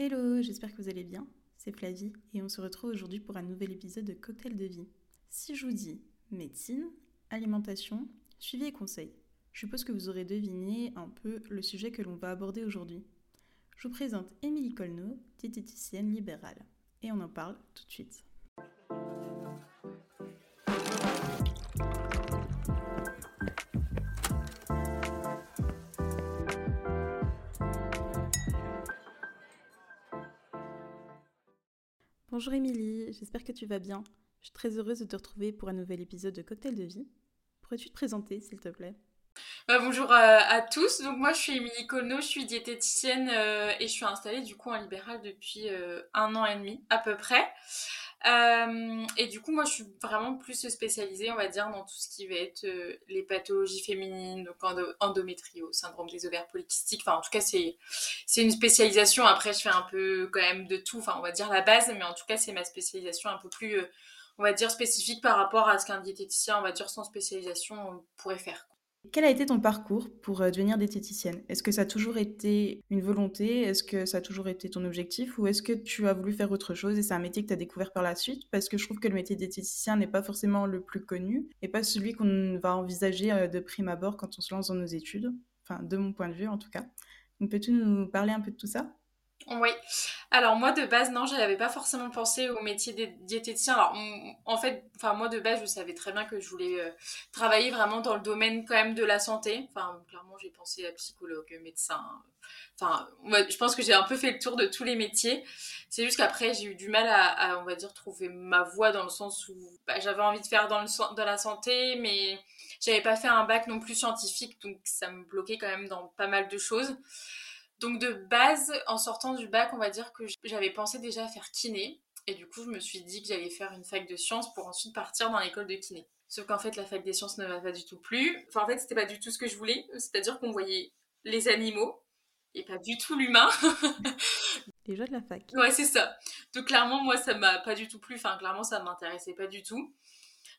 Hello, j'espère que vous allez bien. C'est Flavie et on se retrouve aujourd'hui pour un nouvel épisode de Cocktail de vie. Si je vous dis médecine, alimentation, suivi et conseil, je suppose que vous aurez deviné un peu le sujet que l'on va aborder aujourd'hui. Je vous présente Émilie Colneau, diététicienne libérale. Et on en parle tout de suite. Bonjour Émilie, j'espère que tu vas bien. Je suis très heureuse de te retrouver pour un nouvel épisode de Cocktail de vie. Pourrais-tu te présenter, s'il te plaît? Bah, bonjour à, tous. Donc moi je suis Émilie Colneau, je suis diététicienne euh, et je suis installée du coup en libéral depuis euh, un an et demi à peu près. Euh, et du coup moi je suis vraiment plus spécialisée on va dire dans tout ce qui va être les pathologies féminines, donc endométrio, syndrome des ovaires polykystiques. Enfin en tout cas c'est une spécialisation. Après je fais un peu quand même de tout. Enfin on va dire la base, mais en tout cas c'est ma spécialisation un peu plus on va dire spécifique par rapport à ce qu'un diététicien on va dire sans spécialisation pourrait faire. Quel a été ton parcours pour euh, devenir diététicienne? Est-ce que ça a toujours été une volonté? Est-ce que ça a toujours été ton objectif? Ou est-ce que tu as voulu faire autre chose et c'est un métier que tu as découvert par la suite? Parce que je trouve que le métier de diététicien n'est pas forcément le plus connu et pas celui qu'on va envisager euh, de prime abord quand on se lance dans nos études. Enfin, de mon point de vue en tout cas. Donc peux-tu nous parler un peu de tout ça? Oui. Alors moi de base non, je n'avais pas forcément pensé au métier de diététicien. Alors en fait, enfin moi de base je savais très bien que je voulais euh, travailler vraiment dans le domaine quand même de la santé. Enfin clairement j'ai pensé à psychologue, médecin. Enfin je pense que j'ai un peu fait le tour de tous les métiers. C'est juste qu'après j'ai eu du mal à, on va dire trouver ma voie dans le sens où bah, j'avais envie de faire dans le dans la santé, mais j'avais pas fait un bac non plus scientifique, donc ça me bloquait quand même dans pas mal de choses. Donc de base, en sortant du bac, on va dire que j'avais pensé déjà à faire kiné. Et du coup, je me suis dit que j'allais faire une fac de sciences pour ensuite partir dans l'école de kiné. Sauf qu'en fait, la fac des sciences ne va pas du tout plus. Enfin, en fait, c'était pas du tout ce que je voulais. C'est-à-dire qu'on voyait les animaux et pas du tout l'humain. les joies de la fac. Ouais, c'est ça. Donc clairement, moi, ça m'a pas du tout plu. Enfin, clairement, ça m'intéressait pas du tout.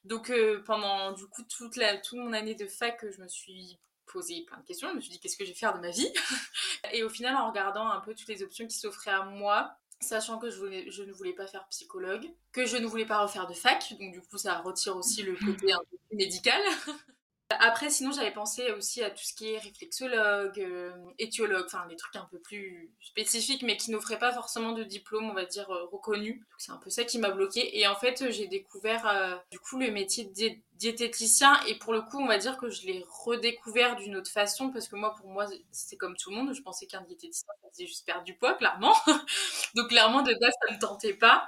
Donc euh, pendant du coup toute la toute mon année de fac, je me suis posé plein de questions. Je me suis dit, qu'est-ce que je vais faire de ma vie Et au final, en regardant un peu toutes les options qui s'offraient à moi, sachant que je, voulais, je, ne voulais pas faire psychologue, que je ne voulais pas refaire de fac, donc du coup, ça retire aussi le côté un peu médical. Après, sinon, j'avais pensé aussi à tout ce qui est réflexologue, euh, éthiologue, enfin des trucs un peu plus spécifiques, mais qui n'offraient pas forcément de diplôme, on va dire, euh, reconnu. C'est un peu ça qui m'a bloqué. Et en fait, j'ai découvert euh, du coup le métier de diététicien, et pour le coup, on va dire que je l'ai redécouvert d'une autre façon, parce que moi, pour moi, c'est comme tout le monde. Je pensais qu'un diététicien, ça faisait juste perdre du poids, clairement. Donc, clairement, de base, ça ne tentait pas.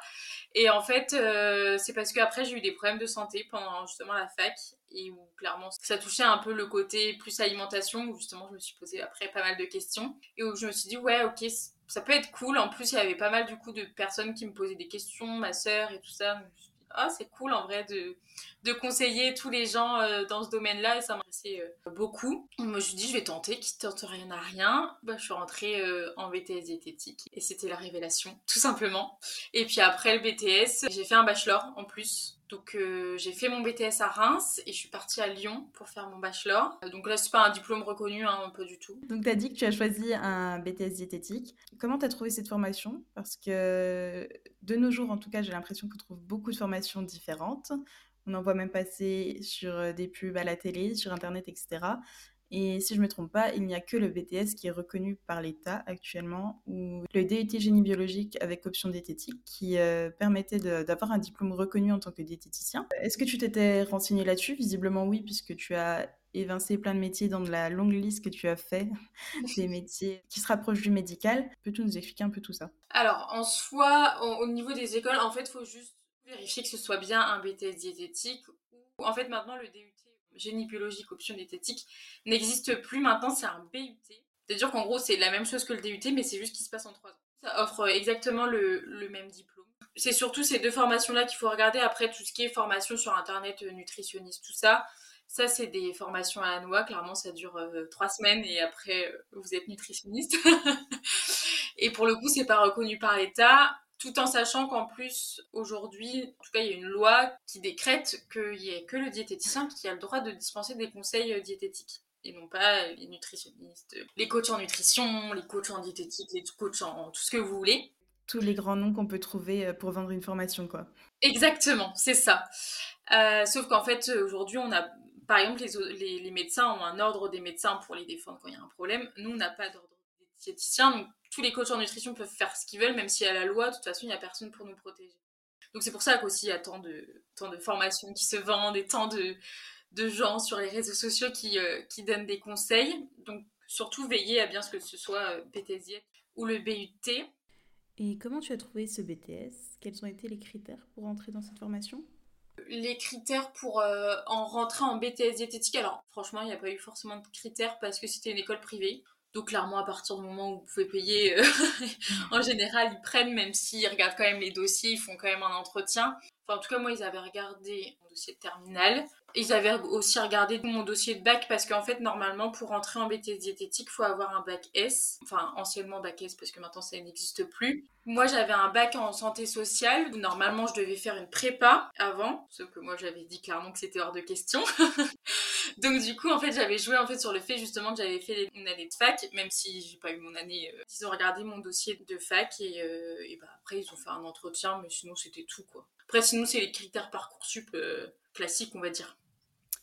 Et en fait, euh, c'est parce qu'après, j'ai eu des problèmes de santé pendant justement la fac et où clairement ça touchait un peu le côté plus alimentation où justement je me suis posé après pas mal de questions et où je me suis dit ouais ok ça peut être cool. En plus il y avait pas mal du coup de personnes qui me posaient des questions ma sœur et tout ça ah, c'est cool en vrai de, de conseiller tous les gens euh, dans ce domaine-là et ça m'intéressait euh, beaucoup. Je me suis dit, je vais tenter, qui tente rien à rien. Bah, je suis rentrée euh, en BTS diététique et c'était la révélation, tout simplement. Et puis après le BTS, j'ai fait un bachelor en plus donc j'ai fait mon BTS à Reims et je suis partie à Lyon pour faire mon bachelor. Donc là c'est pas un diplôme reconnu, hein, pas du tout. Donc tu as dit que tu as choisi un BTS diététique. Comment tu as trouvé cette formation? Parce que de nos jours en tout cas j'ai l'impression qu'on trouve beaucoup de formations différentes. On en voit même passer sur des pubs à la télé, sur internet, etc. Et si je ne me trompe pas, il n'y a que le BTS qui est reconnu par l'État actuellement, ou le DUT génie biologique avec option diététique qui euh, permettait d'avoir un diplôme reconnu en tant que diététicien. Est-ce que tu t'étais renseigné là-dessus? Visiblement oui, puisque tu as évincé plein de métiers dans la longue liste que tu as fait, des métiers qui se rapprochent du médical. Peux-tu nous expliquer un peu tout ça? Alors, en soi, au, niveau des écoles, en fait, il faut juste vérifier que ce soit bien un BTS diététique ou en fait maintenant le DUT génie biologique option diététique n'existe plus maintenant, c'est un BUT. C'est-à-dire qu'en gros, c'est la même chose que le DUT, mais c'est juste qu'il se passe en trois ans. Ça offre exactement le, même diplôme. C'est surtout ces deux formations-là qu'il faut regarder. Après, tout ce qui est formation sur Internet, euh, nutritionniste, tout ça, ça, c'est des formations à la noix. Clairement, ça dure euh, trois semaines et après, euh, vous êtes nutritionniste. et pour le coup, c'est pas reconnu par l'État tout en sachant qu'en plus, aujourd'hui, en tout cas, il y a une loi qui décrète qu'il n'y a que le diététicien qui a le droit de dispenser des conseils euh, diététiques. et non pas les nutritionnistes, les coachs en nutrition, les coachs en diététique, les coachs en tout ce que vous voulez. Tous les grands noms qu'on peut trouver euh, pour vendre une formation, quoi. Exactement, c'est ça. Euh, sauf qu'en fait, aujourd'hui, on a, par exemple, les, les, médecins ont un ordre des médecins pour les défendre quand il y a un problème. Nous, on n'a pas d'ordre des diététiciens, donc tous les coachs en nutrition peuvent faire ce qu'ils veulent, même s'il y a la loi, de toute façon, il n'y a personne pour nous protéger. Donc c'est pour ça qu'aussi il y a tant de, tant de formations qui se vendent et tant de, de gens sur les réseaux sociaux qui, euh, qui donnent des conseils. Donc surtout veillez à bien ce que ce soit euh, BTS ou le BUT. Et comment tu as trouvé ce BTS Quels ont été les critères pour entrer dans cette formation? Les critères pour euh, en rentrer en BTS diététique, alors franchement, il n'y a pas eu forcément de critères parce que c'était une école privée. Donc clairement, à partir du moment où vous pouvez payer, en général, ils prennent, même s'ils regardent quand même les dossiers, ils font quand même un entretien. En tout cas, moi, ils avaient regardé mon dossier de terminal. Ils avaient aussi regardé mon dossier de bac parce qu'en fait, normalement, pour entrer en BTS diététique, il faut avoir un bac S. Enfin, anciennement bac S parce que maintenant ça n'existe plus. Moi, j'avais un bac en santé sociale normalement je devais faire une prépa avant, sauf que moi j'avais dit clairement que c'était hors de question. Donc du coup, en fait, j'avais joué en fait sur le fait justement que j'avais fait une année de fac, même si j'ai pas eu mon année. Euh, ils ont regardé mon dossier de fac et, euh, et bah, après ils ont fait un entretien, mais sinon c'était tout quoi. Après, sinon c'est les critères parcoursup euh, classiques, on va dire.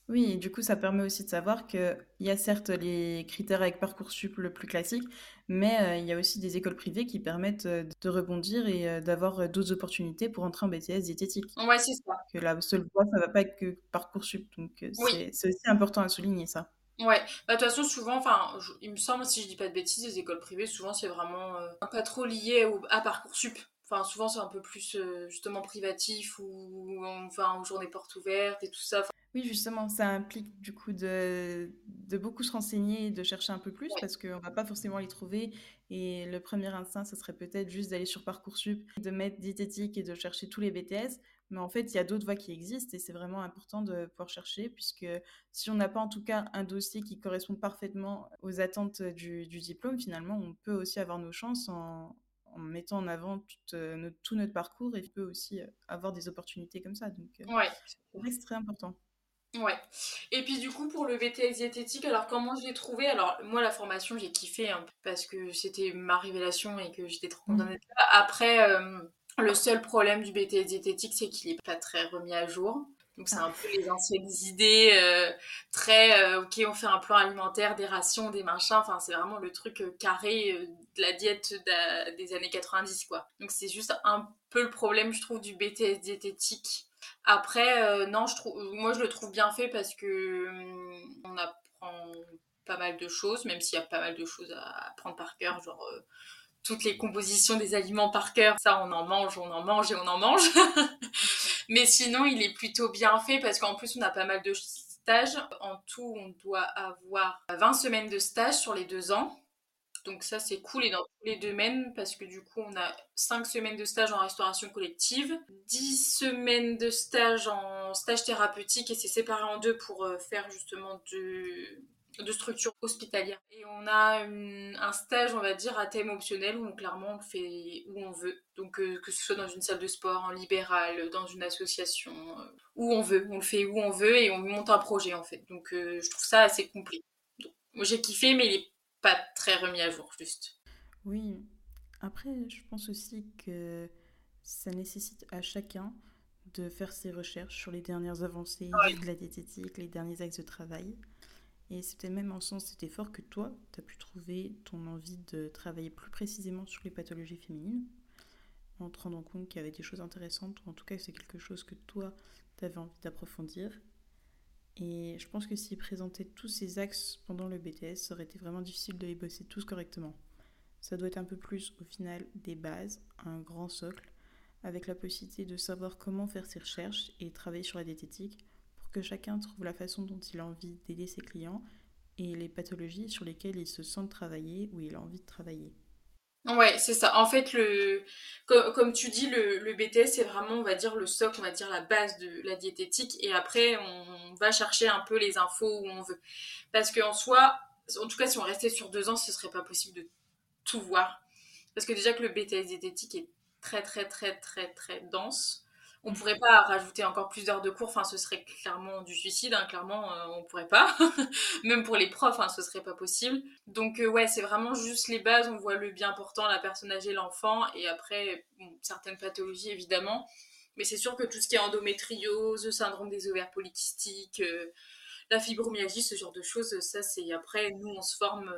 Oui, et du coup, ça permet aussi de savoir qu'il y a certes les critères avec Parcoursup le plus classique, mais euh, il y a aussi des écoles privées qui permettent euh, de rebondir et euh, d'avoir d'autres opportunités pour entrer en BTS diététique. Ouais, c'est ça. Que la seule voie, ça va pas être que Parcoursup. Donc, c'est aussi important à souligner ça. Ouais, bah, de toute façon, souvent, enfin, il me semble, si je dis pas de bêtises, les écoles privées, souvent, c'est vraiment pas trop lié au, à Parcoursup. Enfin, souvent, c'est un peu plus justement privatif ou enfin, aux journées portes ouvertes et tout ça. Oui, justement, ça implique du coup de, de beaucoup se renseigner et de chercher un peu plus parce qu'on va pas forcément les trouver. Et le premier instinct, ce serait peut-être juste d'aller sur Parcoursup, de mettre diététique et de chercher tous les BTS. Mais en fait, il y a d'autres voies qui existent et c'est vraiment important de pouvoir chercher puisque si on n'a pas en tout cas un dossier qui correspond parfaitement aux attentes du, du diplôme, finalement, on peut aussi avoir nos chances en, en mettant en avant tout, notre, tout notre parcours et peut aussi avoir des opportunités comme ça. Donc, ouais. c'est très important. Ouais. Et puis du coup pour le BTS diététique, alors comment je l'ai trouvé? Alors moi la formation j'ai kiffé hein, parce que c'était ma révélation et que j'étais trop contente mmh. d'être là. Après euh, le seul problème du BTS diététique c'est qu'il est pas très remis à jour. Donc c'est un peu les anciennes idées euh, très euh, ok on fait un plan alimentaire, des rations, des machins. Enfin c'est vraiment le truc carré de la diète des années 90 quoi. Donc c'est juste un peu le problème je trouve du BTS diététique après, euh, non, je trouve, moi je le trouve bien fait parce que hum, on apprend pas mal de choses, même s'il y a pas mal de choses à apprendre par cœur, genre euh, toutes les compositions des aliments par cœur, ça on en mange, on en mange et on en mange. Mais sinon, il est plutôt bien fait parce qu'en plus on a pas mal de stages. En tout, on doit avoir 20 semaines de stage sur les deux ans. Donc ça, c'est cool et dans tous les domaines parce que du coup, on a 5 semaines de stage en restauration collective, 10 semaines de stage en stage thérapeutique et c'est séparé en deux pour euh, faire justement de, de structure hospitalière. Et on a un stage, on va dire, à thème optionnel où on, clairement on fait où on veut. Donc euh, que ce soit dans une salle de sport, en libéral, dans une association, euh, où on veut. On le fait où on veut et on monte un projet en fait. Donc je trouve ça assez complet. moi j'ai kiffé mais il est pas très remis à jour, juste. Oui. Après, je pense aussi que ça nécessite à chacun de faire ses recherches sur les dernières avancées de la diététique, les derniers axes de travail. Et c'était même en sens cet effort que toi, tu as pu trouver ton envie de travailler plus précisément sur les pathologies féminines, en te rendant compte qu'il y avait des choses intéressantes, ou en tout cas c'est quelque chose que toi, tu avais envie d'approfondir. Et je pense que s'ils présentaient tous ces axes pendant le BTS, ça aurait été vraiment difficile de les bosser tous correctement. Ça doit être un peu plus au final des bases, un grand socle, avec la possibilité de savoir comment faire ses recherches et travailler sur la diététique que chacun trouve la façon dont il a envie d'aider ses clients et les pathologies sur lesquelles il se sent travailler ou il a envie de travailler. Ouais, c'est ça. En fait, le, comme, tu dis, le, le BTS, c'est vraiment, on va dire, le socle, on va dire, la base de la diététique. Et après, on va chercher un peu les infos où on veut. Parce qu'en soi, en tout cas, si on restait sur deux ans, ce serait pas possible de tout voir. Parce que déjà que le BTS diététique est très, très, très, très, très dense. On pourrait pas rajouter encore plus d'heures de cours, ce serait clairement du suicide, hein, clairement euh, on pourrait pas. Même pour les profs, hein, ce serait pas possible. Donc euh, ouais, c'est vraiment juste les bases, on voit le bien portant, la personne âgée, l'enfant, et après certaines pathologies évidemment. Mais c'est sûr que tout ce qui est endométriose, syndrome des ovaires polykystiques, euh, la fibromyalgie, ce genre de choses, ça c'est après, nous on se forme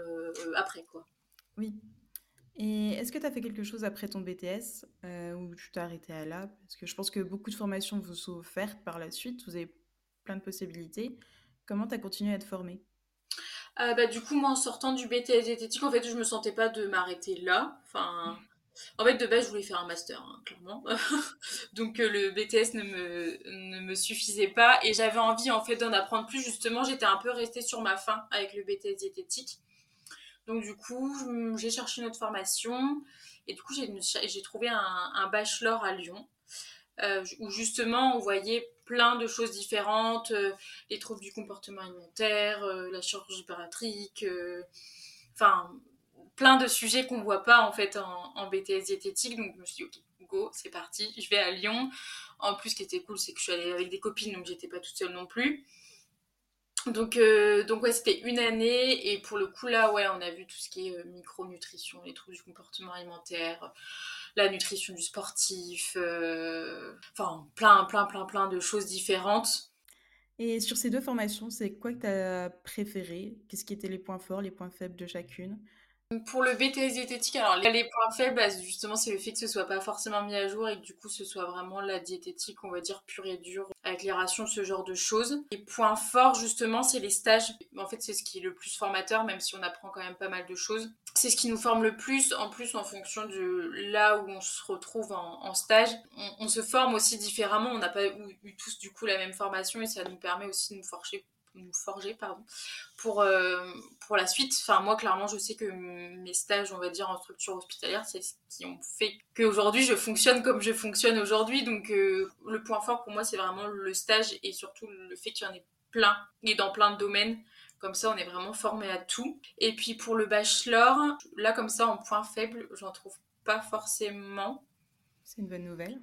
après quoi. Oui, et est-ce que tu as fait quelque chose après ton BTS euh, ou tu t'es arrêté à là? Parce que je pense que beaucoup de formations vous sont offertes par la suite, vous avez plein de possibilités. Comment tu as continué à te former? Euh, bah, Du coup, moi, en sortant du BTS diététique, en fait, je me sentais pas de m'arrêter là. Enfin, en fait, de base, je voulais faire un master, hein, clairement. Donc, euh, le BTS ne me, ne me suffisait pas et j'avais envie, en fait, d'en apprendre plus. Justement, j'étais un peu restée sur ma faim avec le BTS diététique. Donc du coup, j'ai cherché une autre formation et du coup, j'ai trouvé un, bachelor à Lyon euh, où justement on voyait plein de choses différentes, euh, les troubles du comportement alimentaire, euh, la chirurgie bariatrique, enfin plein de sujets qu'on voit pas en fait en, en, BTS diététique. Donc je me suis dit ok, go, c'est parti, je vais à Lyon. En plus, ce qui était cool, c'est que je suis allée avec des copines, donc j'étais pas toute seule non plus. Donc, euh, donc ouais, c'était une année et pour le coup là, ouais, on a vu tout ce qui est euh, micronutrition, les troubles du comportement alimentaire, la nutrition du sportif, euh, enfin plein, plein, plein, plein de choses différentes. Et sur ces deux formations, c'est quoi que tu as préféré? Qu'est-ce qui étaient les points forts, les points faibles de chacune? Pour le BTS diététique, alors les points faibles, bah, justement, c'est le fait que ce soit pas forcément mis à jour et que du coup, ce soit vraiment la diététique, on va dire, pure et dure, avec les rations, ce genre de choses. Les points forts, justement, c'est les stages. En fait, c'est ce qui est le plus formateur, même si on apprend quand même pas mal de choses. C'est ce qui nous forme le plus, en plus, en fonction de là où on se retrouve en, stage. On, se forme aussi différemment. On n'a pas eu, tous, du coup, la même formation et ça nous permet aussi de nous forger nous forger pardon pour euh, pour la suite. Enfin moi clairement je sais que mes stages on va dire en structure hospitalière c'est ce qui ont fait qu'aujourd'hui je fonctionne comme je fonctionne aujourd'hui. Donc euh, le point fort pour moi c'est vraiment le stage et surtout le fait qu'il y en ait plein et dans plein de domaines. Comme ça on est vraiment formé à tout. Et puis pour le bachelor là comme ça en point faible j'en trouve pas forcément. C'est une bonne nouvelle.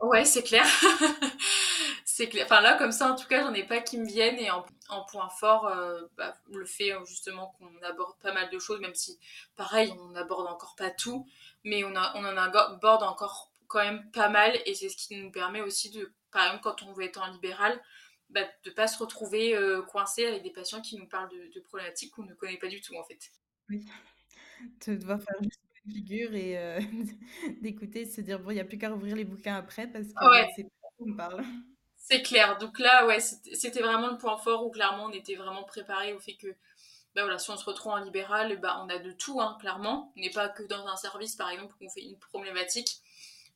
Ouais c'est clair c'est clair. Enfin là, comme ça, en tout cas, j'en ai pas qui me viennent. Et en, point fort, euh, bah, le fait euh, justement qu'on aborde pas mal de choses, même si, pareil, on n'aborde encore pas tout, mais on, a, on en aborde encore quand même pas mal. Et c'est ce qui nous permet aussi de, par exemple, quand on veut être en libéral, bah, de pas se retrouver euh, coincé avec des patients qui nous parlent de, problématiques qu'on ne connaît pas du tout, en fait. Oui. De devoir faire juste une figure et d'écouter, se dire, bon, il n'y a plus qu'à rouvrir les bouquins après parce que c'est pas qu'on me parle. C'est clair. Donc là, ouais, c'était vraiment le point fort où clairement on était vraiment préparé au fait que, bah voilà, si on se retrouve en libéral, bah on a de tout, hein, clairement. On n'est pas que dans un service, par exemple, où on fait une problématique.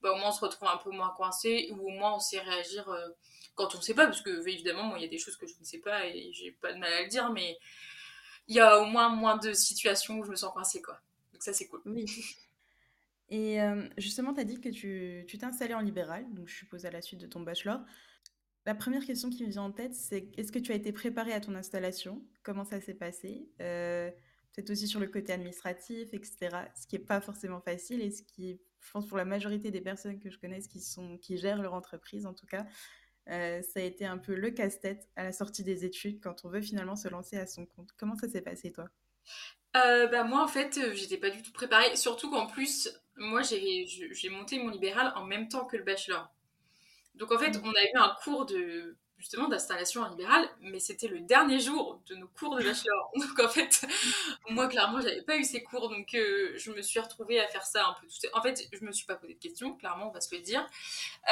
Bah, au moins on se retrouve un peu moins coincé ou au moins on sait réagir euh, quand on ne sait pas, parce que évidemment, moi, il y a des choses que je ne sais pas et j'ai pas de mal à le dire, mais il y a au moins moins de situations où je me sens coincée, quoi. Donc ça, c'est cool. Oui. Et justement, tu as dit que tu t'es installé en libéral, donc je suppose à la suite de ton bachelor. La première question qui me vient en tête, c'est est-ce que tu as été préparé à ton installation? Comment ça s'est passé? Euh, Peut-être aussi sur le côté administratif, etc. Ce qui n'est pas forcément facile et ce qui, je pense, pour la majorité des personnes que je connaisse qui, sont, qui gèrent leur entreprise, en tout cas, euh, ça a été un peu le casse-tête à la sortie des études quand on veut finalement se lancer à son compte. Comment ça s'est passé, toi? Euh, bah moi en fait j'étais pas du tout préparée surtout qu'en plus moi j'ai monté mon libéral en même temps que le bachelor donc en fait, mm. on a eu un cours de justement d'installation en libéral, mais c'était le dernier jour de nos cours de bachelor. Donc en fait, moi clairement, j'avais pas eu ces cours, donc euh, je me suis retrouvée à faire ça un peu tout. En fait, je me suis pas posé de questions, clairement, on va se le dire.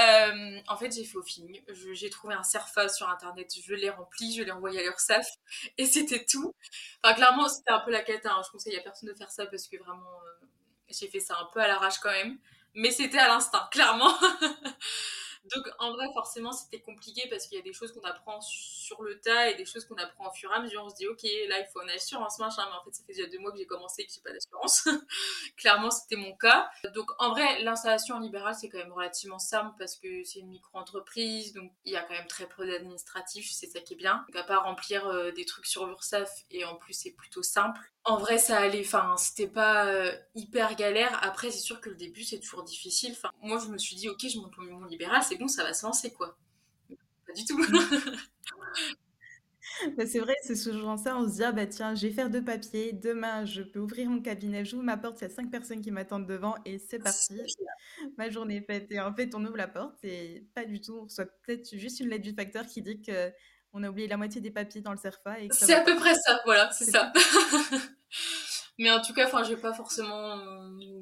Euh, en fait, j'ai fait au feeling. J'ai trouvé un Serfa sur internet, je l'ai rempli, je l'ai envoyé à l'URSSAF, et c'était tout. Enfin, clairement, c'était un peu la cata. Hein. Je conseille à personne de faire ça parce que vraiment, euh, j'ai fait ça un peu à l'arrache quand même. Mais c'était à l'instinct, clairement. Donc en vrai, forcément, c'était compliqué parce qu'il y a des choses qu'on apprend sur le tas et des choses qu'on apprend au fur et à mesure. On se dit, ok, là, il faut une assurance, machin. Mais en fait, ça fait déjà deux mois que j'ai commencé et que j'ai pas d'assurance. Clairement, c'était mon cas. Donc en vrai, l'installation en libéral, c'est quand même relativement simple parce que c'est une micro-entreprise. Donc il y a quand même très peu d'administratifs. C'est ça qui est bien. Donc à part remplir euh, des trucs sur l'URSSAF et en plus, c'est plutôt simple en vrai, ça allait. Enfin, c'était pas hyper galère. Après, c'est sûr que le début, c'est toujours difficile. Enfin, moi, je me suis dit, ok, je monte mon libéral, c'est bon, ça va se lancer, quoi. Pas du tout. Bah, c'est vrai, c'est souvent ça. On se dit, ah bah tiens, je vais faire deux papiers. Demain, je peux ouvrir mon cabinet, j'ouvre ma porte, il y a cinq personnes qui m'attendent devant et c'est parti. Ma journée est faite. Et en fait, on ouvre la porte et pas du tout. On reçoit peut-être juste une lettre du facteur qui dit que on a oublié la moitié des papiers dans le CERFA. C'est à peu près ça, voilà, c'est ça. Mais en tout cas, enfin, j'ai pas forcément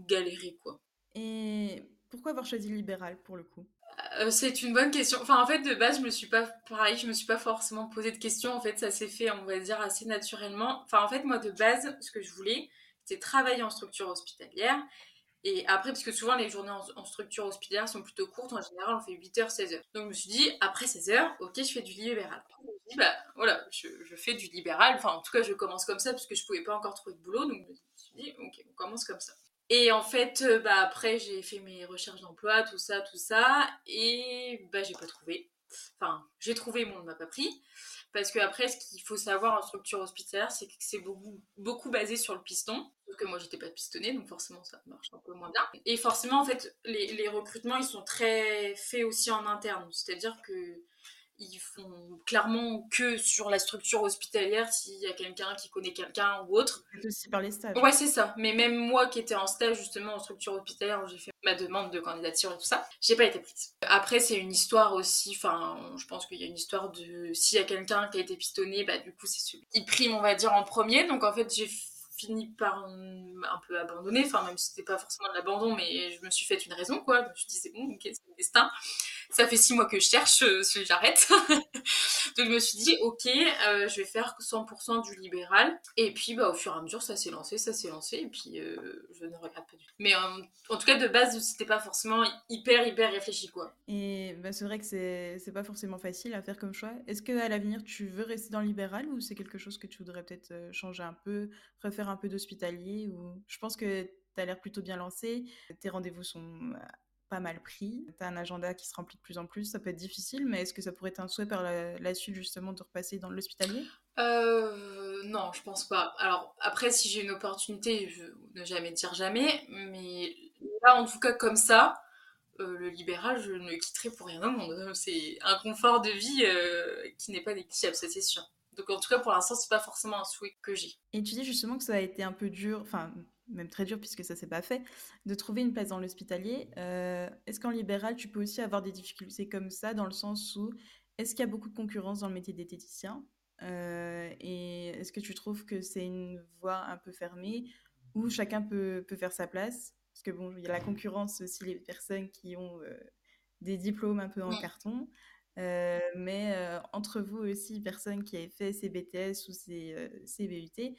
galéré, quoi. Et pourquoi avoir choisi libéral pour le coup? Euh, c'est une bonne question. Enfin, en fait, de base, je me suis pas, pareil, je me suis pas forcément posé de questions. En fait, ça s'est fait, on va dire, assez naturellement. Enfin, en fait, moi, de base, ce que je voulais, c'était travailler en structure hospitalière. Et après, parce que souvent, les journées en, structure hospitalière sont plutôt courtes. En général, on fait 8h, 16h. Donc, je me suis dit, après 16h, ok, je fais du libéral. Je me suis dit, bah, voilà, je, fais du libéral. Enfin, en tout cas, je commence comme ça, parce que je pouvais pas encore trouver de boulot. Donc, je me suis dit, ok, on commence comme ça. Et en fait, euh, bah, après, j'ai fait mes recherches d'emploi, tout ça, tout ça, et bah, j'ai pas trouvé. Enfin, j'ai trouvé, mais on ne m'a pas pris. Parce que après, ce qu'il faut savoir en structure hospitalière, c'est que c'est beaucoup, basé sur le piston. Sauf que moi, j'étais pas pistonnée, donc forcément, ça marche un peu moins bien. Et forcément, en fait, les recrutements, ils sont très faits aussi en interne. C'est-à-dire que ils font clairement que sur la structure hospitalière s'il y a quelqu'un qui connaît quelqu'un ou autre. aussi par les stages. Ouais, c'est ça. Mais même moi qui étais en stage justement en structure hospitalière où j'ai fait ma demande de candidature et tout ça, j'ai pas été prise. Après, c'est une histoire aussi, enfin, je pense qu'il y a une histoire de s'il y a quelqu'un qui a été pistonné, bah du coup, c'est celui qui prime, on va dire, en premier. Donc en fait, j'ai fini par un peu abandonner, enfin même si c'était pas forcément de l'abandon, mais je me suis fait une raison quoi. Je me suis dit c'est bon, ok, c'est le destin. Ça fait six mois que je cherche, euh, j'arrête. Donc je me suis dit ok, euh, je vais faire 100% du libéral. Et puis bah au fur et à mesure ça s'est lancé, ça s'est lancé, et puis euh, je ne regrette pas du tout. Mais en tout cas de base c'était pas forcément hyper hyper réfléchi quoi. Et bah, c'est vrai que c'est pas forcément facile à faire comme choix. Est-ce que à l'avenir tu veux rester dans le libéral ou c'est quelque chose que tu voudrais peut-être changer un peu, refaire un peu d'hospitalier ou je pense que tu as l'air plutôt bien lancé, tes rendez-vous sont euh, pas mal pris, tu as un agenda qui se remplit de plus en plus, ça peut être difficile, mais est-ce que ça pourrait être un souhait par la, suite justement de repasser dans l'hospitalier? Euh, Non, je pense pas. Alors après, si j'ai une opportunité, je ne jamais dire jamais, mais là en tout cas comme ça, euh, le libéral, je ne quitterai pour rien au monde. C'est un confort de vie qui n'est pas négligeable, c'est sûr. Donc en tout cas, pour l'instant, c'est pas forcément un souhait que j'ai. Et tu dis justement que ça a été un peu dur, enfin même très dur puisque ça s'est pas fait, de trouver une place dans l'hospitalier. Euh, est-ce qu'en libéral, tu peux aussi avoir des difficultés comme ça dans le sens où est-ce qu'il y a beaucoup de concurrence dans le métier d'éthéticien euh, Et est-ce que tu trouves que c'est une voie un peu fermée où chacun peut, peut faire sa place? Parce que bon, il y a la concurrence aussi, les personnes qui ont euh, des diplômes un peu en carton. Euh, mais euh, entre vous aussi, personnes qui avaient fait ces BTS ou ces, euh, BUT,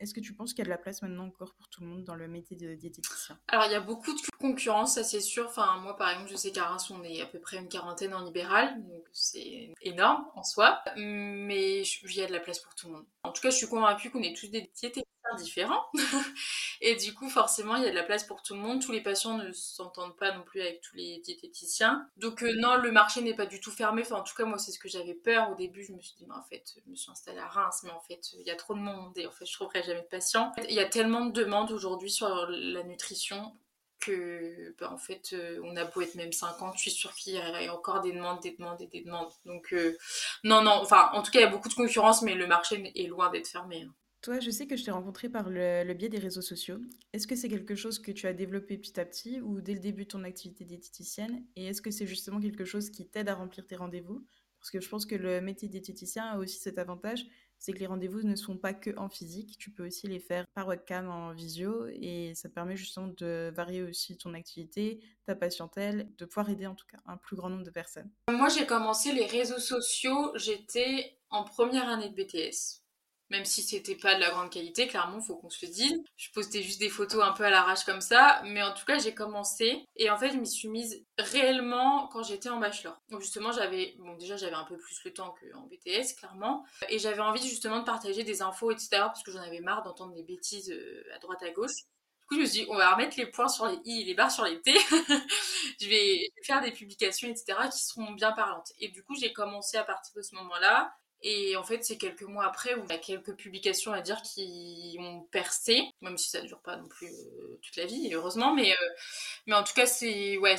est-ce que tu penses qu'il y a de la place maintenant encore pour tout le monde dans le métier de diététicien? Alors, il y a beaucoup de concurrence, ça c'est sûr. Enfin, moi, par exemple, je sais qu'à Reims, on est à peu près une quarantaine en libéral, donc c'est énorme en soi. Mais il y a de la place pour tout le monde. En tout cas, je suis convaincue qu'on est tous des diététiciens différents. et du coup, forcément, il y a de la place pour tout le monde. Tous les patients ne s'entendent pas non plus avec tous les diététiciens. Donc, euh, non, le marché n'est pas du tout fermé. Enfin, en tout cas, moi, c'est ce que j'avais peur. Au début, je me suis dit, mais en fait, je me suis installée à Reims, mais en fait, il y a trop de monde et en fait, je trouverai jamais de patients. Il y a tellement de demandes aujourd'hui sur la nutrition que ben, en fait euh, on a beau être même 50 je suis sûre qu'il y a encore des demandes des demandes et des demandes donc euh, non non enfin en tout cas il y a beaucoup de concurrence mais le marché est loin d'être fermé hein. Toi, je sais que je t'ai rencontré par le, biais des réseaux sociaux. Est-ce que c'est quelque chose que tu as développé petit à petit ou dès le début de ton activité diététicienne? Et est-ce que c'est justement quelque chose qui t'aide à remplir tes rendez-vous? Parce que je pense que le métier diététicien a aussi cet avantage, c'est que les rendez-vous ne sont pas que en physique, tu peux aussi les faire par webcam en visio et ça permet justement de varier aussi ton activité, ta patientèle, de pouvoir aider en tout cas un plus grand nombre de personnes. Moi j'ai commencé les réseaux sociaux, j'étais en première année de BTS. Même si c'était pas de la grande qualité, clairement, faut qu'on se le dise. Je postais juste des photos un peu à l'arrache comme ça, mais en tout cas, j'ai commencé. Et en fait, je m'y suis mise réellement quand j'étais en bachelor. Donc justement, j'avais, bon, déjà, j'avais un peu plus le temps qu'en BTS, clairement. Et j'avais envie justement de partager des infos, etc. Parce que j'en avais marre d'entendre des bêtises euh, à droite, à gauche. Du coup, je me suis dit, on va remettre les points sur les i et les barres sur les t. je vais faire des publications, etc., qui seront bien parlantes. Et du coup, j'ai commencé à partir de ce moment-là. Et en fait, c'est quelques mois après où il y a quelques publications à dire qui ont percé, même si ça ne dure pas non plus euh, toute la vie, heureusement. Mais, euh, Mais en tout cas, c'est ouais,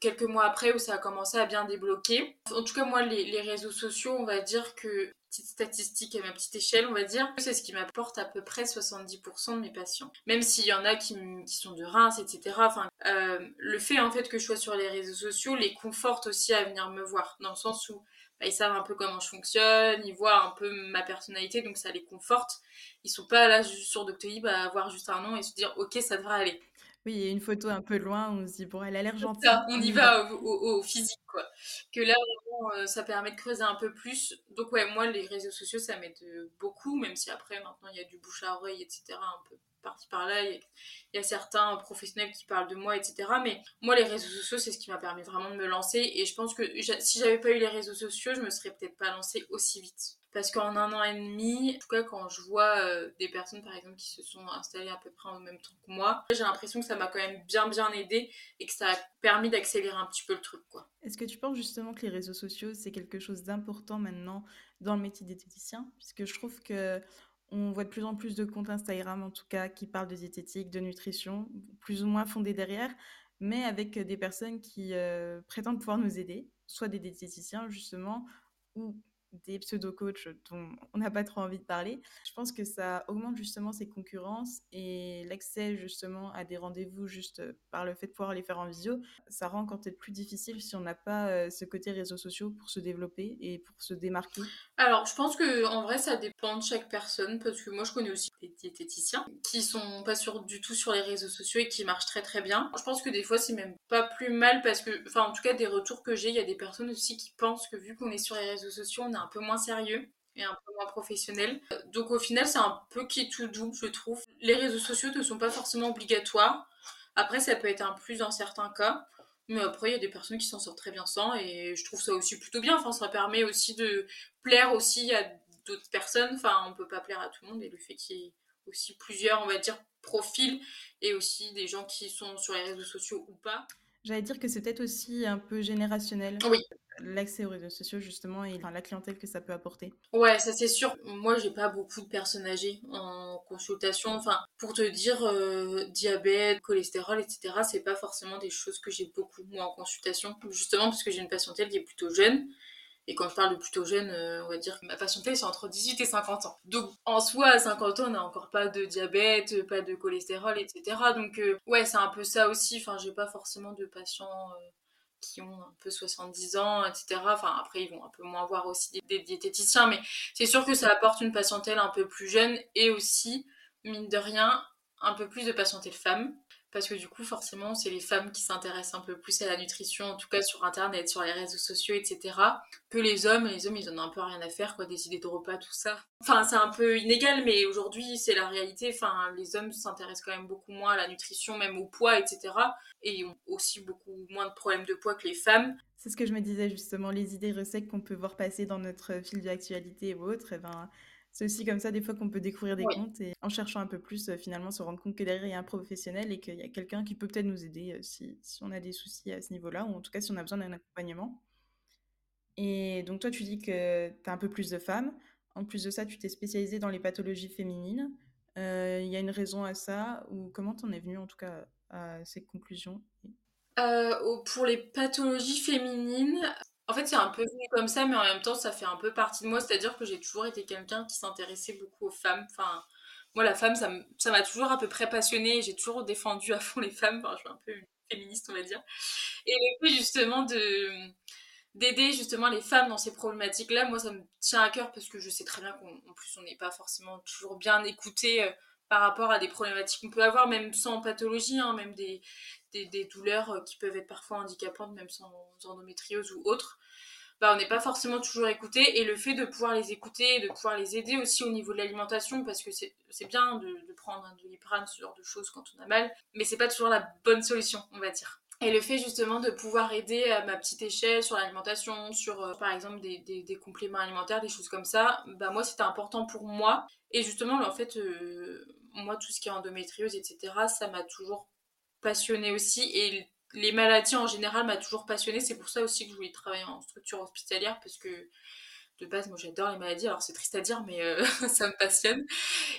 quelques mois après où ça a commencé à bien débloquer. En tout cas, moi, les, réseaux sociaux, on va dire que petite statistique à ma petite échelle, on va dire, c'est ce qui m'apporte à peu près 70% de mes patients. Même s'il y en a qui, qui, sont de Reims, etc. Enfin, euh, le fait en fait que je sois sur les réseaux sociaux les conforte aussi à venir me voir, dans le sens où bah, ils savent un peu comment je fonctionne, ils voient un peu ma personnalité, donc ça les conforte. Ils sont pas là juste sur Doctolib à avoir juste un nom et se dire ok ça devrait aller. Oui, il y a une photo un peu loin, on se dit, bon, elle a l'air gentille. on y va au, physique, quoi. Que là, vraiment, euh, ça permet de creuser un peu plus. Donc, ouais, moi, les réseaux sociaux, ça m'aide beaucoup, même si après, maintenant, il y a du bouche à oreille, etc., un peu parti par là. Il y, a certains professionnels qui parlent de moi, etc. Mais moi, les réseaux sociaux, c'est ce qui m'a permis vraiment de me lancer. Et je pense que si j'avais pas eu les réseaux sociaux, je me serais peut-être pas lancée aussi vite. Parce qu'en un an et demi, en tout cas quand je vois euh, des personnes par exemple qui se sont installées à peu près en même temps que moi, j'ai l'impression que ça m'a quand même bien bien aidé et que ça a permis d'accélérer un petit peu le truc quoi. Est-ce que tu penses justement que les réseaux sociaux c'est quelque chose d'important maintenant dans le métier diététicien Puisque je trouve que on voit de plus en plus de comptes Instagram en tout cas qui parlent de diététique, de nutrition, plus ou moins fondés derrière, mais avec des personnes qui euh, prétendent pouvoir nous aider, soit des diététiciens justement, ou des pseudo-coachs dont on n'a pas trop envie de parler. Je pense que ça augmente justement ces concurrences et l'accès justement à des rendez-vous juste par le fait de pouvoir les faire en visio, ça rend encore peut-être plus difficile si on n'a pas euh, ce côté réseaux sociaux pour se développer et pour se démarquer. Alors, je pense que en vrai, ça dépend de chaque personne parce que moi, je connais aussi des diététiciens qui sont pas sur, du tout sur les réseaux sociaux et qui marchent très très bien. Je pense que des fois, c'est même pas plus mal parce que, enfin, en tout cas, des retours que j'ai, il y a des personnes aussi qui pensent que vu qu'on est sur les réseaux sociaux, on a un peu moins sérieux et un peu moins professionnel. Donc au final, c'est un peu qui tout double, je trouve. Les réseaux sociaux ne sont pas forcément obligatoires. Après, ça peut être un plus dans certains cas. Mais après, il y a des personnes qui s'en sortent très bien sans et je trouve ça aussi plutôt bien. Enfin, ça permet aussi de plaire aussi à d'autres personnes. Enfin, on peut pas plaire à tout le monde et le fait qu'il y ait aussi plusieurs, on va dire, profils et aussi des gens qui sont sur les réseaux sociaux ou pas. J'allais dire que c'est peut-être aussi un peu générationnel. Oui l'accès aux réseaux sociaux justement et la clientèle que ça peut apporter. Ouais, ça c'est sûr. Moi, j'ai pas beaucoup de personnes âgées en consultation. Enfin, pour te dire, euh, diabète, cholestérol, etc., c'est pas forcément des choses que j'ai beaucoup moi en consultation. Justement parce que j'ai une patientèle qui est plutôt jeune. Et quand je parle de plutôt jeune, euh, on va dire que ma patientèle c'est entre 18 et 50 ans. Donc en soi, à 50 ans, on n'a encore pas de diabète, pas de cholestérol, etc. Donc euh, ouais, c'est un peu ça aussi. Enfin, j'ai pas forcément de patients qui ont un peu 70 ans, etc. Enfin, après, ils vont un peu moins voir aussi des, diététiciens, mais c'est sûr que ça apporte une patientèle un peu plus jeune et aussi, mine de rien, un peu plus de patientèle femme parce que du coup forcément c'est les femmes qui s'intéressent un peu plus à la nutrition, en tout cas sur internet, sur les réseaux sociaux, etc. que les hommes. Les hommes ils en ont un peu rien à faire, quoi, des idées de repas, tout ça. Enfin c'est un peu inégal, mais aujourd'hui c'est la réalité. Enfin les hommes s'intéressent quand même beaucoup moins à la nutrition, même au poids, etc. Et ils ont aussi beaucoup moins de problèmes de poids que les femmes. C'est ce que je me disais justement, les idées recettes qu'on peut voir passer dans notre fil d'actualité ou autre, eh ben c'est aussi comme ça des fois qu'on peut découvrir des comptes et en cherchant un peu plus, euh, finalement, se rendre compte que derrière, il y a un professionnel et qu'il y a quelqu'un qui peut peut-être nous aider euh, si, si, on a des soucis à ce niveau-là, ou en tout cas si on a besoin d'un accompagnement. Et donc toi, tu dis que tu as un peu plus de femmes. En plus de ça, tu t'es spécialisée dans les pathologies féminines. Euh, il y a une raison à ça ou comment t'en es venue en tout cas à ces conclusions? Pour les pathologies féminines, en fait, c'est un peu venu comme ça, mais en même temps, ça fait un peu partie de moi. C'est-à-dire que j'ai toujours été quelqu'un qui s'intéressait beaucoup aux femmes. Enfin, moi, la femme, ça m'a toujours à peu près passionnée. J'ai toujours défendu à fond les femmes. Je suis un peu féministe, on va dire. Et le fait, justement, de d'aider justement les femmes dans ces problématiques-là, moi, ça me tient à cœur parce que je sais très bien qu'en plus, on n'est pas forcément toujours bien écouté euh, par rapport à des problématiques qu'on peut avoir, même sans pathologie, hein, même des, des, douleurs euh, qui peuvent être parfois handicapantes, même sans endométriose ou autre. Bah, on n'est pas forcément toujours écouté et le fait de pouvoir les écouter de pouvoir les aider aussi au niveau de l'alimentation parce que c'est bien de, prendre un doliprane, ce genre de choses quand on a mal, mais c'est pas toujours la bonne solution, on va dire. Et le fait justement de pouvoir aider à ma petite échelle sur l'alimentation, sur euh, par exemple des, des, compléments alimentaires, des choses comme ça, bah moi c'était important pour moi. Et justement, en fait, euh, moi tout ce qui est endométriose, etc., ça m'a toujours passionné aussi. Et les maladies en général m'a toujours passionné. C'est pour ça aussi que je voulais travailler en structure hospitalière parce que de base, moi j'adore les maladies. Alors c'est triste à dire, mais euh, ça me passionne.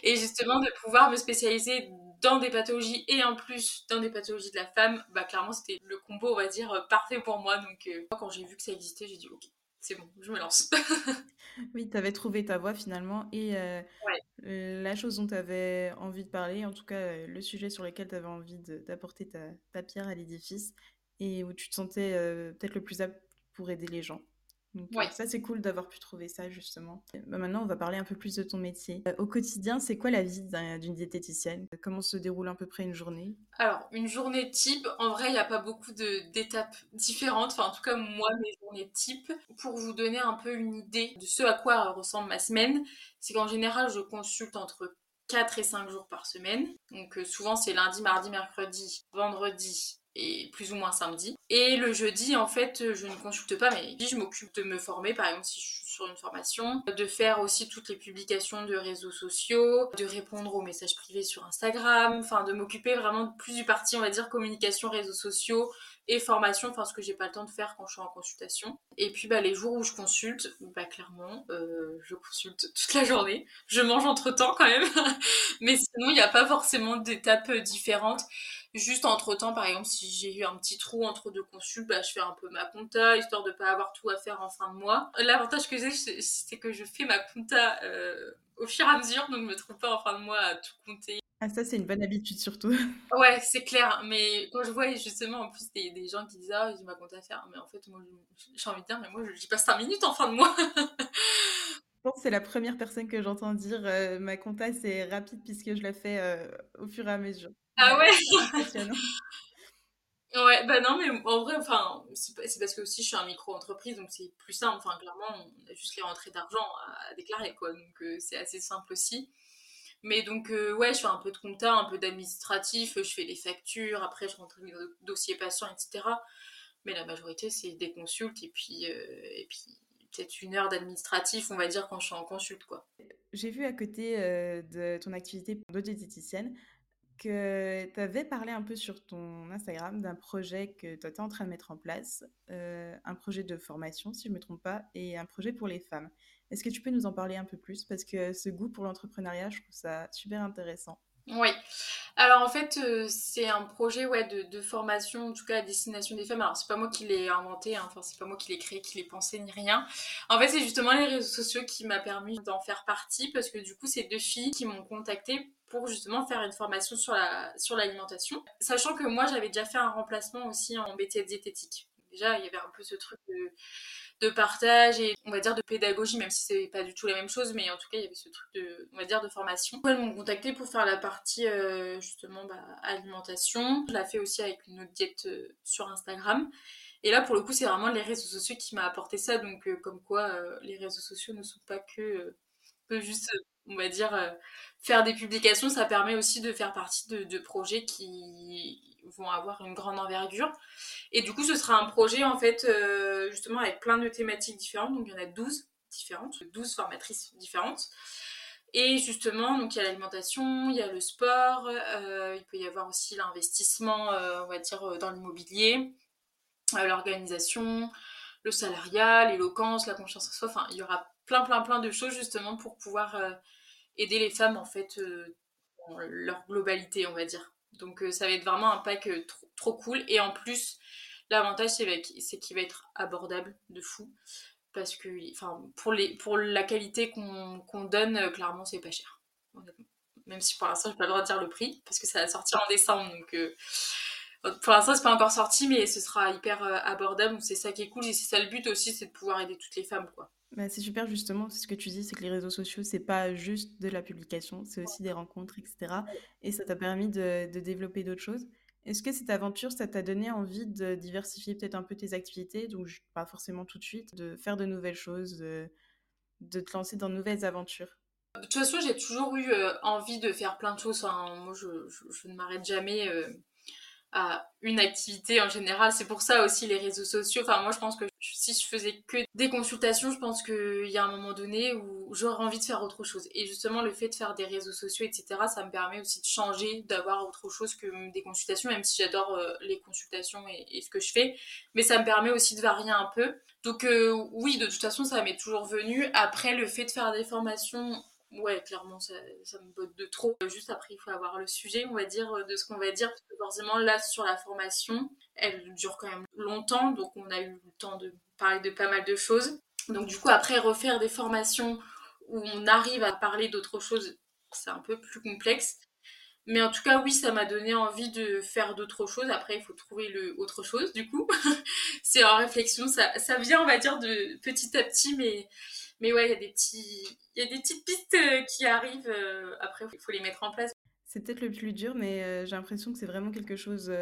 Et justement, de pouvoir me spécialiser dans des pathologies et en plus dans des pathologies de la femme, bah clairement c'était le combo on va dire parfait pour moi. Donc quand j'ai vu que ça existait, j'ai dit ok, c'est bon, je me lance. oui, tu avais trouvé ta voie finalement et la chose dont tu avais envie de parler, en tout cas le sujet sur lequel tu avais envie d'apporter ta, ta, pierre à l'édifice et où tu te sentais peut-être le plus apte pour aider les gens. Donc, euh, ça, c'est cool d'avoir pu trouver ça, justement. Bah, maintenant, on va parler un peu plus de ton métier. Euh, au quotidien, c'est quoi la vie d'une diététicienne? Comment se déroule à peu près une journée? Alors, une journée type, en vrai, il n'y a pas beaucoup d'étapes différentes. Enfin, en tout cas, moi, mes journées type, pour vous donner un peu une idée de ce à quoi ressemble ma semaine, c'est qu'en général, je consulte entre 4 et 5 jours par semaine. Donc, euh, souvent, c'est lundi, mardi, mercredi, vendredi, et plus ou moins samedi. Et le jeudi, en fait, je ne consulte pas, mais je m'occupe de me former, par exemple, si je suis sur une formation, de faire aussi toutes les publications de réseaux sociaux, de répondre aux messages privés sur Instagram, enfin, de m'occuper vraiment plus du parti, on va dire, communication, réseaux sociaux, formation, enfin ce que j'ai pas le temps de faire quand je suis en consultation. Et puis bah, les jours où je consulte, bah clairement, euh, je consulte toute la journée. Je mange entre temps quand même, mais sinon il n'y a pas forcément d'étapes différentes. Juste entre temps, par exemple, si j'ai eu un petit trou entre deux consultes, bah, je fais un peu ma compta, histoire de pas avoir tout à faire en fin de mois. L'avantage que j'ai, c'est que je fais ma compta euh, au fur et à mesure, donc je me trouve pas en fin de mois à tout compter. Ah, ça, c'est une bonne habitude surtout. Ouais, c'est clair. Mais quand je vois justement en plus des, des gens qui disent Ah, j'ai ma compta à faire, mais en fait, moi, j'ai envie de dire, mais moi, j'y passe 5 minutes en fin de mois. Je pense que c'est la première personne que j'entends dire euh, ma compta c'est rapide puisque je la fais euh, au fur et à mesure. Ah ouais Ouais, bah non, mais en vrai, enfin, c'est parce que aussi je suis un micro-entreprise, donc c'est plus simple. Enfin, clairement, on a juste les rentrées d'argent à, déclarer, quoi. Donc euh, c'est assez simple aussi. Mais donc, ouais, je fais un peu de compta, un peu d'administratif, je fais les factures, après je rentre les dossiers patients, etc. Mais la majorité, c'est des consultes et puis, et puis peut-être une heure d'administratif, on va dire, quand je suis en consulte, quoi. J'ai vu à côté de ton activité de diététicienne que tu avais parlé un peu sur ton Instagram d'un projet que tu étais en train de mettre en place, euh, un projet de formation, si je ne me trompe pas, et un projet pour les femmes. Est-ce que tu peux nous en parler un peu plus? Parce que ce goût pour l'entrepreneuriat, je trouve ça super intéressant. Oui. Alors en fait, euh, c'est un projet ouais, de, formation, en tout cas à destination des femmes. Alors c'est pas moi qui l'ai inventé, hein. enfin c'est pas moi qui l'ai créé, qui l'ai pensé ni rien. En fait, c'est justement les réseaux sociaux qui m'a permis d'en faire partie parce que du coup, c'est deux filles qui m'ont contacté pour justement faire une formation sur la sur l'alimentation, sachant que moi j'avais déjà fait un remplacement aussi en BTS diététique. Déjà, il y avait un peu ce truc de de partage et on va dire de pédagogie, même si c'est pas du tout la même chose, mais en tout cas il y avait ce truc de, on va dire, de formation. Elles m'ont contacté pour faire la partie euh, justement bah, alimentation. Je l'ai fait aussi avec une autre diète euh, sur Instagram. Et là pour le coup c'est vraiment les réseaux sociaux qui m'a apporté ça, donc euh, comme quoi les réseaux sociaux ne sont pas que, juste on va dire, faire des publications, ça permet aussi de faire partie de projets qui vont avoir une grande envergure. Et du coup, ce sera un projet, en fait, euh, justement, avec plein de thématiques différentes. Donc, il y en a 12 différentes, 12 formatrices différentes. Et justement, donc il y a l'alimentation, il y a le sport, euh, il peut y avoir aussi l'investissement, euh, on va dire, dans l'immobilier, l'organisation, le salariat, l'éloquence, la confiance en soi. Enfin, il y aura plein, plein, plein de choses justement pour pouvoir aider les femmes, en fait, dans leur globalité, on va dire. Donc euh, ça va être vraiment un pack euh, trop, cool. Et en plus, l'avantage, c'est qu'il va être abordable de fou. Parce que pour, les, pour la qualité qu'on donne, euh, clairement, c'est pas cher. Même si pour l'instant, je n'ai pas le droit de dire le prix, parce que ça va sortir en décembre. Donc pour l'instant, c'est pas encore sorti, mais ce sera hyper abordable. C'est ça qui est cool. Et c'est ça le but aussi, c'est de pouvoir aider toutes les femmes. quoi. Bah, c'est super justement, c'est ce que tu dis, c'est que les réseaux sociaux, c'est pas juste de la publication, c'est aussi des rencontres, etc. Et ça t'a permis de, de développer d'autres choses. Est-ce que cette aventure, ça t'a donné envie de diversifier peut-être un peu tes activités, donc pas forcément tout de suite, de faire de nouvelles choses, de, de te lancer dans de nouvelles aventures? De toute façon, j'ai toujours eu euh, envie de faire plein de choses. Moi, je, je, ne m'arrête jamais. Euh, à une activité en général. C'est pour ça aussi les réseaux sociaux. Enfin, moi, je pense que si je faisais que des consultations, je pense qu'il y a un moment donné où j'aurais envie de faire autre chose. Et justement, le fait de faire des réseaux sociaux, etc., ça me permet aussi de changer, d'avoir autre chose que des consultations, même si j'adore euh, les consultations et, ce que je fais. Mais ça me permet aussi de varier un peu. Donc, euh, oui, de toute façon, ça m'est toujours venu. Après, le fait de faire des formations Ouais, clairement, ça, me botte de trop. Juste après, il faut avoir le sujet, on va dire, de ce qu'on va dire. Parce que forcément, là, sur la formation, elle dure quand même longtemps. Donc, on a eu le temps de parler de pas mal de choses. Donc, du coup, après, refaire des formations où on arrive à parler d'autres choses, c'est un peu plus complexe. Mais en tout cas, oui, ça m'a donné envie de faire d'autres choses. Après, il faut trouver le autre chose, du coup. c'est en réflexion. Ça, ça vient, on va dire, de petit à petit, mais mais ouais, il y a des petits, petites pistes euh, qui arrivent. Euh, après, il faut les mettre en place. C'est peut-être le plus dur, mais euh, j'ai l'impression que c'est vraiment quelque chose,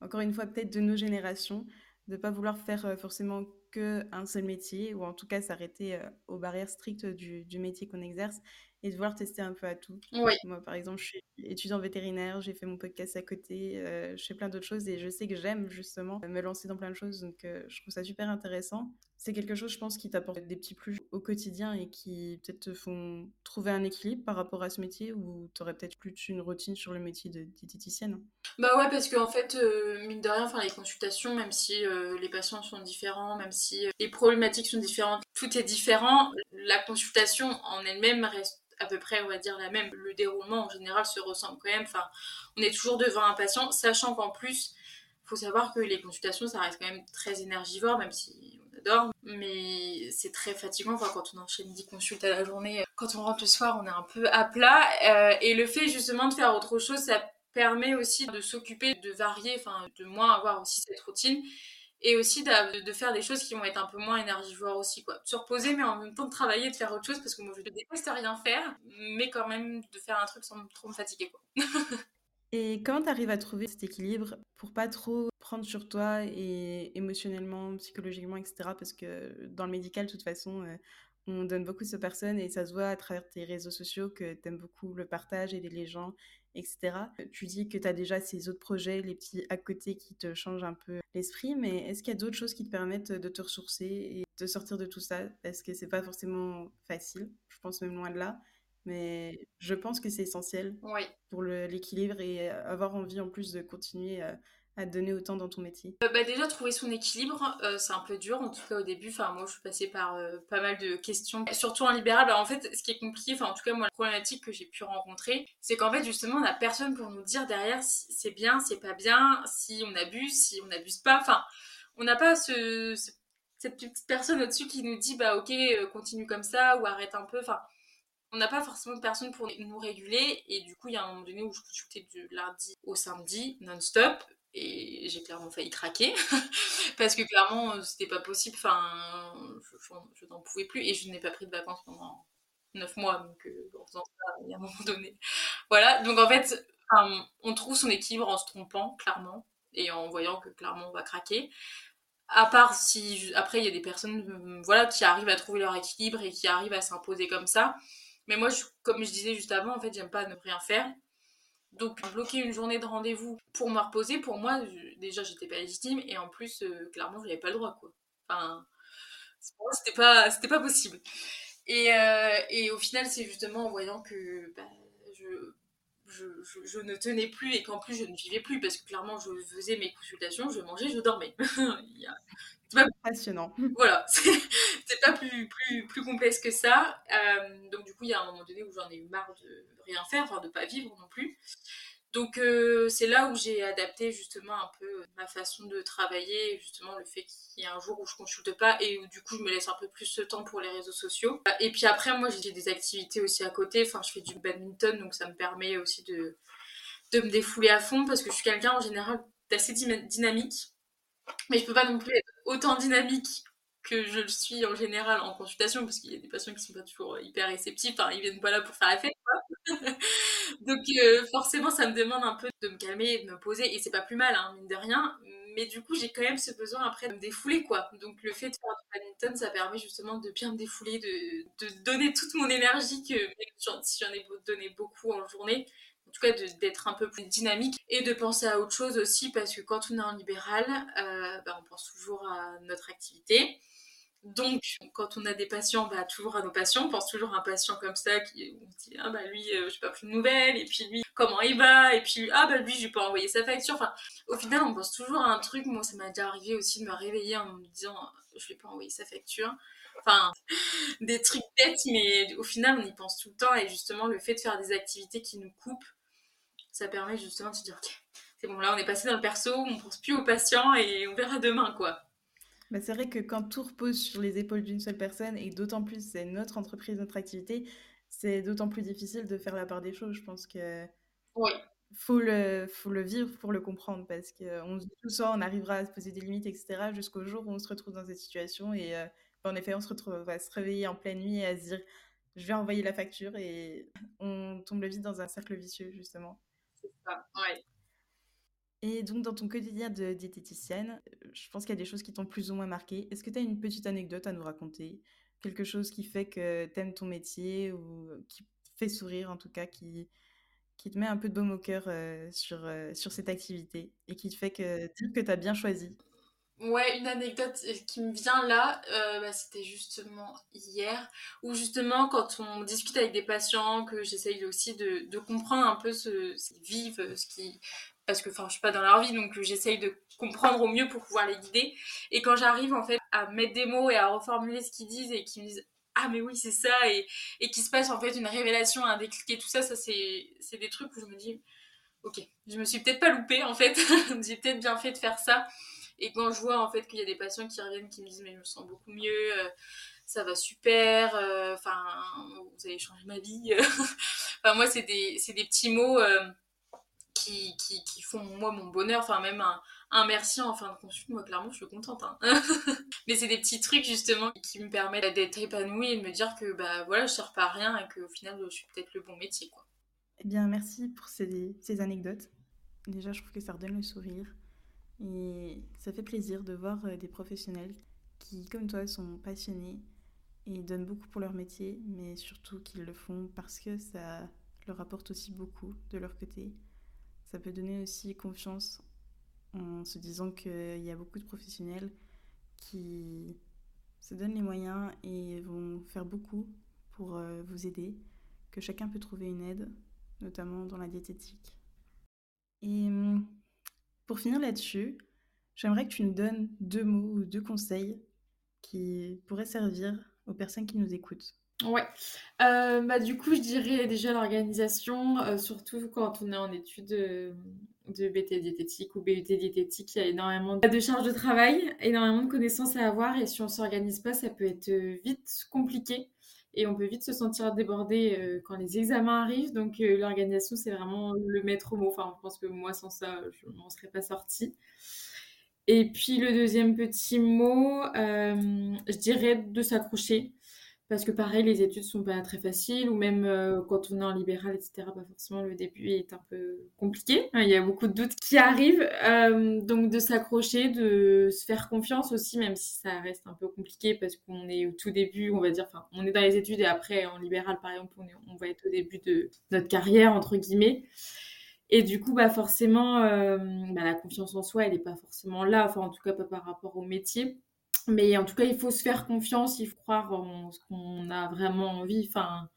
encore une fois, peut-être de nos générations, de pas vouloir faire forcément que un seul métier, ou en tout cas s'arrêter aux barrières strictes du métier qu'on exerce, et de vouloir tester un peu à tout. Oui. Moi, par exemple, je suis étudiant vétérinaire, j'ai fait mon podcast à côté, euh, je fais plein d'autres choses et je sais que j'aime justement me lancer dans plein de choses, donc euh, je trouve ça super intéressant. C'est quelque chose, je pense, qui t'apporte des petits plus au quotidien et qui peut-être te font trouver un équilibre par rapport à ce métier ou tu aurais peut-être plus une routine sur le métier de diététicienne? Bah ouais, parce qu'en en fait, euh, mine de rien, les consultations, même si les patients sont différents, même si les problématiques sont différentes, tout est différent, la consultation en elle-même reste à peu près, on va dire, la même. Le déroulement en général se ressemble quand même. Enfin, on est toujours devant un patient, sachant qu'en plus, il faut savoir que les consultations, ça reste quand même très énergivore, même si on adore. Mais c'est très fatigant quand on enchaîne 10 consultes à la journée. Quand on rentre le soir, on est un peu à plat. Euh, et le fait justement de faire autre chose, ça permet aussi de s'occuper, de varier, enfin, de moins avoir aussi cette routine et aussi de, faire des choses qui vont être un peu moins énergivores aussi quoi. Se reposer mais en même temps de travailler de faire autre chose parce que moi je déteste rien faire mais quand même de faire un truc sans trop me fatiguer quoi. Et comment tu arrives à trouver cet équilibre pour pas trop prendre sur toi et émotionnellement psychologiquement etc parce que dans le médical de toute façon euh, on donne beaucoup de personnes et ça se voit à travers tes réseaux sociaux que tu aimes beaucoup le partage, aider les gens, etc. Tu dis que tu as déjà ces autres projets, les petits à côté qui te changent un peu l'esprit, mais est-ce qu'il y a d'autres choses qui te permettent de te ressourcer et de sortir de tout ça? Parce que c'est pas forcément facile, je pense même loin de là, mais je pense que c'est essentiel pour l'équilibre et avoir envie en plus de continuer à donner autant dans ton métier? Euh, bah Déjà, trouver son équilibre, euh, c'est un peu dur, en tout cas au début. Enfin, moi, je suis passée par euh, pas mal de questions, surtout en libéral. Bah, en fait, ce qui est compliqué, enfin, en tout cas, moi, la problématique que j'ai pu rencontrer, c'est qu'en fait, justement, on n'a personne pour nous dire derrière si c'est bien, c'est pas bien, si on abuse, si on n'abuse pas. Enfin, on n'a pas ce, cette petite personne au-dessus qui nous dit, bah, ok, continue comme ça, ou arrête un peu. Enfin, on n'a pas forcément de personne pour nous réguler. Et du coup il y a un moment donné où je consultais du lundi au samedi non-stop. Et j'ai clairement failli craquer. Parce que clairement c'était pas possible. Enfin je, n'en pouvais plus. Et je n'ai pas pris de vacances pendant 9 mois. Donc euh, en faisant ça il y a un moment donné. Voilà. Donc en fait on trouve son équilibre en se trompant clairement. Et en voyant que clairement on va craquer. À part si après il y a des personnes voilà qui arrivent à trouver leur équilibre et qui arrivent à s'imposer comme ça mais moi comme je disais juste avant en fait j'aime pas ne rien faire donc bloquer une journée de rendez-vous pour me reposer, pour moi, déjà j'étais pas légitime et en plus, euh, clairement, je n'avais pas le droit quoi. Enfin, c'était pas, c'était pas possible. Et, euh, et au final, c'est justement en voyant que bah, je, je, je, ne tenais plus et qu'en plus je ne vivais plus parce que clairement je faisais mes consultations, je mangeais, je dormais. C'est pas passionnant. Voilà, c'est pas plus, plus, plus complexe que ça. Euh, donc du coup, il y a un moment donné où j'en ai eu marre de rien faire, enfin de pas vivre non plus. Donc euh, c'est là où j'ai adapté justement un peu ma façon de travailler, justement le fait qu'il y ait un jour où je consulte pas et où du coup je me laisse un peu plus de temps pour les réseaux sociaux. Et puis après moi j'ai des activités aussi à côté, enfin je fais du badminton donc ça me permet aussi de, de me défouler à fond parce que je suis quelqu'un en général d'assez dynamique. Mais je peux pas non plus être autant dynamique que je le suis en général en consultation parce qu'il y a des patients qui sont pas toujours hyper réceptifs, enfin ils viennent pas là pour faire la fête Donc euh, forcément, ça me demande un peu de me calmer de me poser. Et c'est pas plus mal, hein, mine de rien. Mais du coup, j'ai quand même ce besoin après de me défouler, quoi. Donc le fait de faire du badminton, ça permet justement de bien me défouler, de, donner toute mon énergie, que si j'en ai donné beaucoup en journée, tout cas d'être un peu plus dynamique et de penser à autre chose aussi, parce que quand on est en libéral, euh, bah, on pense toujours à notre activité. Donc, quand on a des patients, bah, toujours à nos patients, on pense toujours à un patient comme ça, qui, on dit, ah bah lui, je n'ai pas plus de nouvelles, et puis lui, comment il va, et puis, ah bah lui, je vais pas envoyer sa facture. Enfin, au final, on pense toujours à un truc. Moi, ça m'a déjà arrivé aussi de me réveiller en me disant, je vais pas envoyer sa facture. Enfin, des trucs bêtes, mais au final, on y pense tout le temps. Et justement, le fait de faire des activités qui nous coupent, ça permet justement de se dire, ok, c'est bon, là, on est passé dans le perso, on pense plus aux patients et on verra demain, quoi. Bah, c'est vrai que quand tout repose sur les épaules d'une seule personne, et d'autant plus c'est notre entreprise, notre activité, c'est d'autant plus difficile de faire la part des choses. Je pense que oui. faut le, faut le vivre pour le comprendre, parce qu'on se dit tout ça, on arrivera à se poser des limites, etc., jusqu'au jour où on se retrouve dans cette situation. Et euh, en effet, on se retrouve à se réveiller en pleine nuit et à se dire, je vais envoyer la facture, et on tombe vite dans un cercle vicieux, justement. Et donc, dans ton quotidien de diététicienne, je pense qu'il y a des choses qui t'ont plus ou moins marqué. Est-ce que tu as une petite anecdote à nous raconter? Quelque chose qui fait que tu aimes ton métier ou qui fait sourire en tout cas, qui, te met un peu de baume au cœur euh, sur, euh, sur cette activité et qui te fait que, dire que tu as bien choisi? Ouais, une anecdote qui me vient là, bah, c'était justement hier, où justement quand on discute avec des patients, que j'essaye aussi de, comprendre un peu ce, qu'ils vivent, ce qui, parce que enfin je suis pas dans leur vie donc j'essaye de comprendre au mieux pour pouvoir les guider. Et quand j'arrive en fait à mettre des mots et à reformuler ce qu'ils disent et qu'ils me disent ah mais oui c'est ça et, et qu'il se passe en fait une révélation un déclic et tout ça ça c'est des trucs où je me dis ok je me suis peut-être pas loupée en fait j'ai peut-être bien fait de faire ça et quand je vois en fait qu'il y a des patients qui reviennent qui me disent mais je me sens beaucoup mieux euh, ça va super euh, enfin vous avez changé ma vie enfin moi c'est des des petits mots euh, qui, qui, font moi mon bonheur, enfin même un, un merci en fin de consulte, moi clairement je suis contente. Hein. Mais c'est des petits trucs justement qui me permettent d'être épanouie et de me dire que bah voilà, je pas à rien et qu'au final je suis peut-être le bon métier quoi. Eh bien merci pour ces, ces anecdotes. Déjà je trouve que ça redonne le sourire et ça fait plaisir de voir euh, des professionnels qui comme toi sont passionnés et donnent beaucoup pour leur métier, mais surtout qu'ils le font parce que ça leur apporte aussi beaucoup de leur côté ça peut donner aussi confiance en se disant qu'il y a beaucoup de professionnels qui se donnent les moyens et vont faire beaucoup pour euh, vous aider, que chacun peut trouver une aide, notamment dans la diététique. Et hum, pour finir là-dessus, j'aimerais que tu nous donnes deux mots ou deux conseils qui pourraient servir aux personnes qui nous écoutent. Ouais. Euh, bah, du coup, je dirais déjà l'organisation, euh, surtout quand on est en études euh, de BT diététique ou BUT diététique, il y a énormément de charges de travail, énormément de connaissances à avoir et si on s'organise pas, ça peut être vite compliqué et on peut vite se sentir débordé quand les examens arrivent. Donc l'organisation, c'est vraiment le maître mot. Enfin, je pense que moi, sans ça, je m'en serais pas sortie. Et puis le deuxième petit mot, je dirais de s'accrocher. Parce que pareil, les études sont pas très faciles, ou même euh, quand on est en libéral, etc., pas forcément le début est un peu compliqué. Il y a beaucoup de doutes qui arrivent. Euh, donc de s'accrocher, de se faire confiance aussi, même si ça reste un peu compliqué parce qu'on est au tout début, on va dire, enfin, on est dans les études et après en libéral, par exemple, on, on va être au début de notre carrière, entre guillemets. Et du coup, bah forcément, euh, bah, la confiance en soi, elle n'est pas forcément là, enfin en tout cas pas par rapport au métier. Mais en tout cas, il faut se faire confiance, il faut croire en ce qu'on a vraiment envie. Enfin,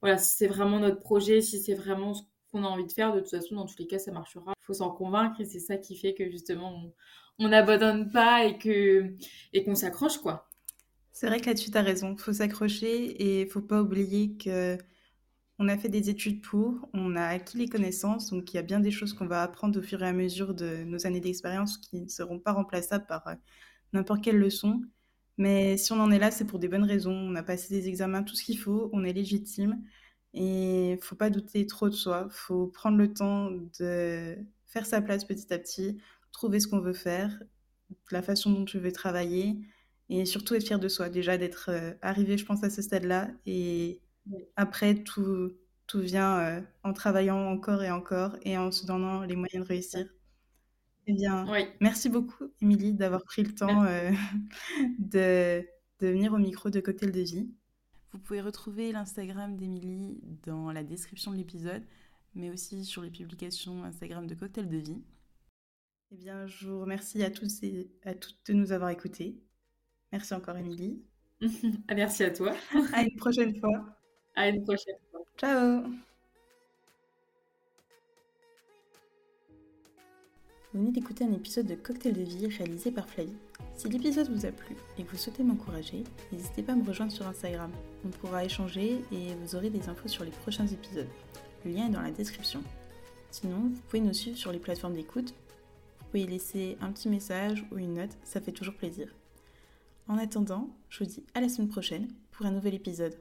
voilà, si c'est vraiment notre projet, si c'est vraiment ce qu'on a envie de faire, de toute façon, dans tous les cas, ça marchera. Il faut s'en convaincre et c'est ça qui fait que justement, on n'abandonne pas et que et qu'on s'accroche, quoi. C'est vrai que là-dessus, tu as raison. Il faut s'accrocher et il faut pas oublier que on a fait des études pour, on a acquis les connaissances, donc il y a bien des choses qu'on va apprendre au fur et à mesure de nos années d'expérience qui ne seront pas remplaçables par euh, n'importe quelle leçon. Mais si on en est là, c'est pour des bonnes raisons. On a passé des examens, tout ce qu'il faut, on est légitime. Et il faut pas douter trop de soi. Il faut prendre le temps de faire sa place petit à petit, trouver ce qu'on veut faire, la façon dont tu veux travailler, et surtout être fier de soi. Déjà d'être euh, arrivé, je pense, à ce stade-là. Et après, tout, tout vient euh, en travaillant encore et encore et en se donnant les moyens de réussir. Eh bien, merci beaucoup, Émilie, d'avoir pris le temps euh, de, de, venir au micro de Cocktail de Vie. Vous pouvez retrouver l'Instagram d'Émilie dans la description de l'épisode, mais aussi sur les publications Instagram de Cocktail de Vie. Eh bien, je vous remercie à tous et à toutes de nous avoir écoutés. Merci encore, Émilie. Merci à toi. à une prochaine fois. À une prochaine fois. Ciao. Vous venez d'écouter un épisode de Cocktail de vie réalisé par Flavie. Si l'épisode vous a plu et que vous souhaitez m'encourager, n'hésitez pas à me rejoindre sur Instagram. On pourra échanger et vous aurez des infos sur les prochains épisodes. Le lien est dans la description. Sinon, vous pouvez nous suivre sur les plateformes d'écoute. Vous pouvez laisser un petit message ou une note, ça fait toujours plaisir. En attendant, je vous dis à la semaine prochaine pour un nouvel épisode.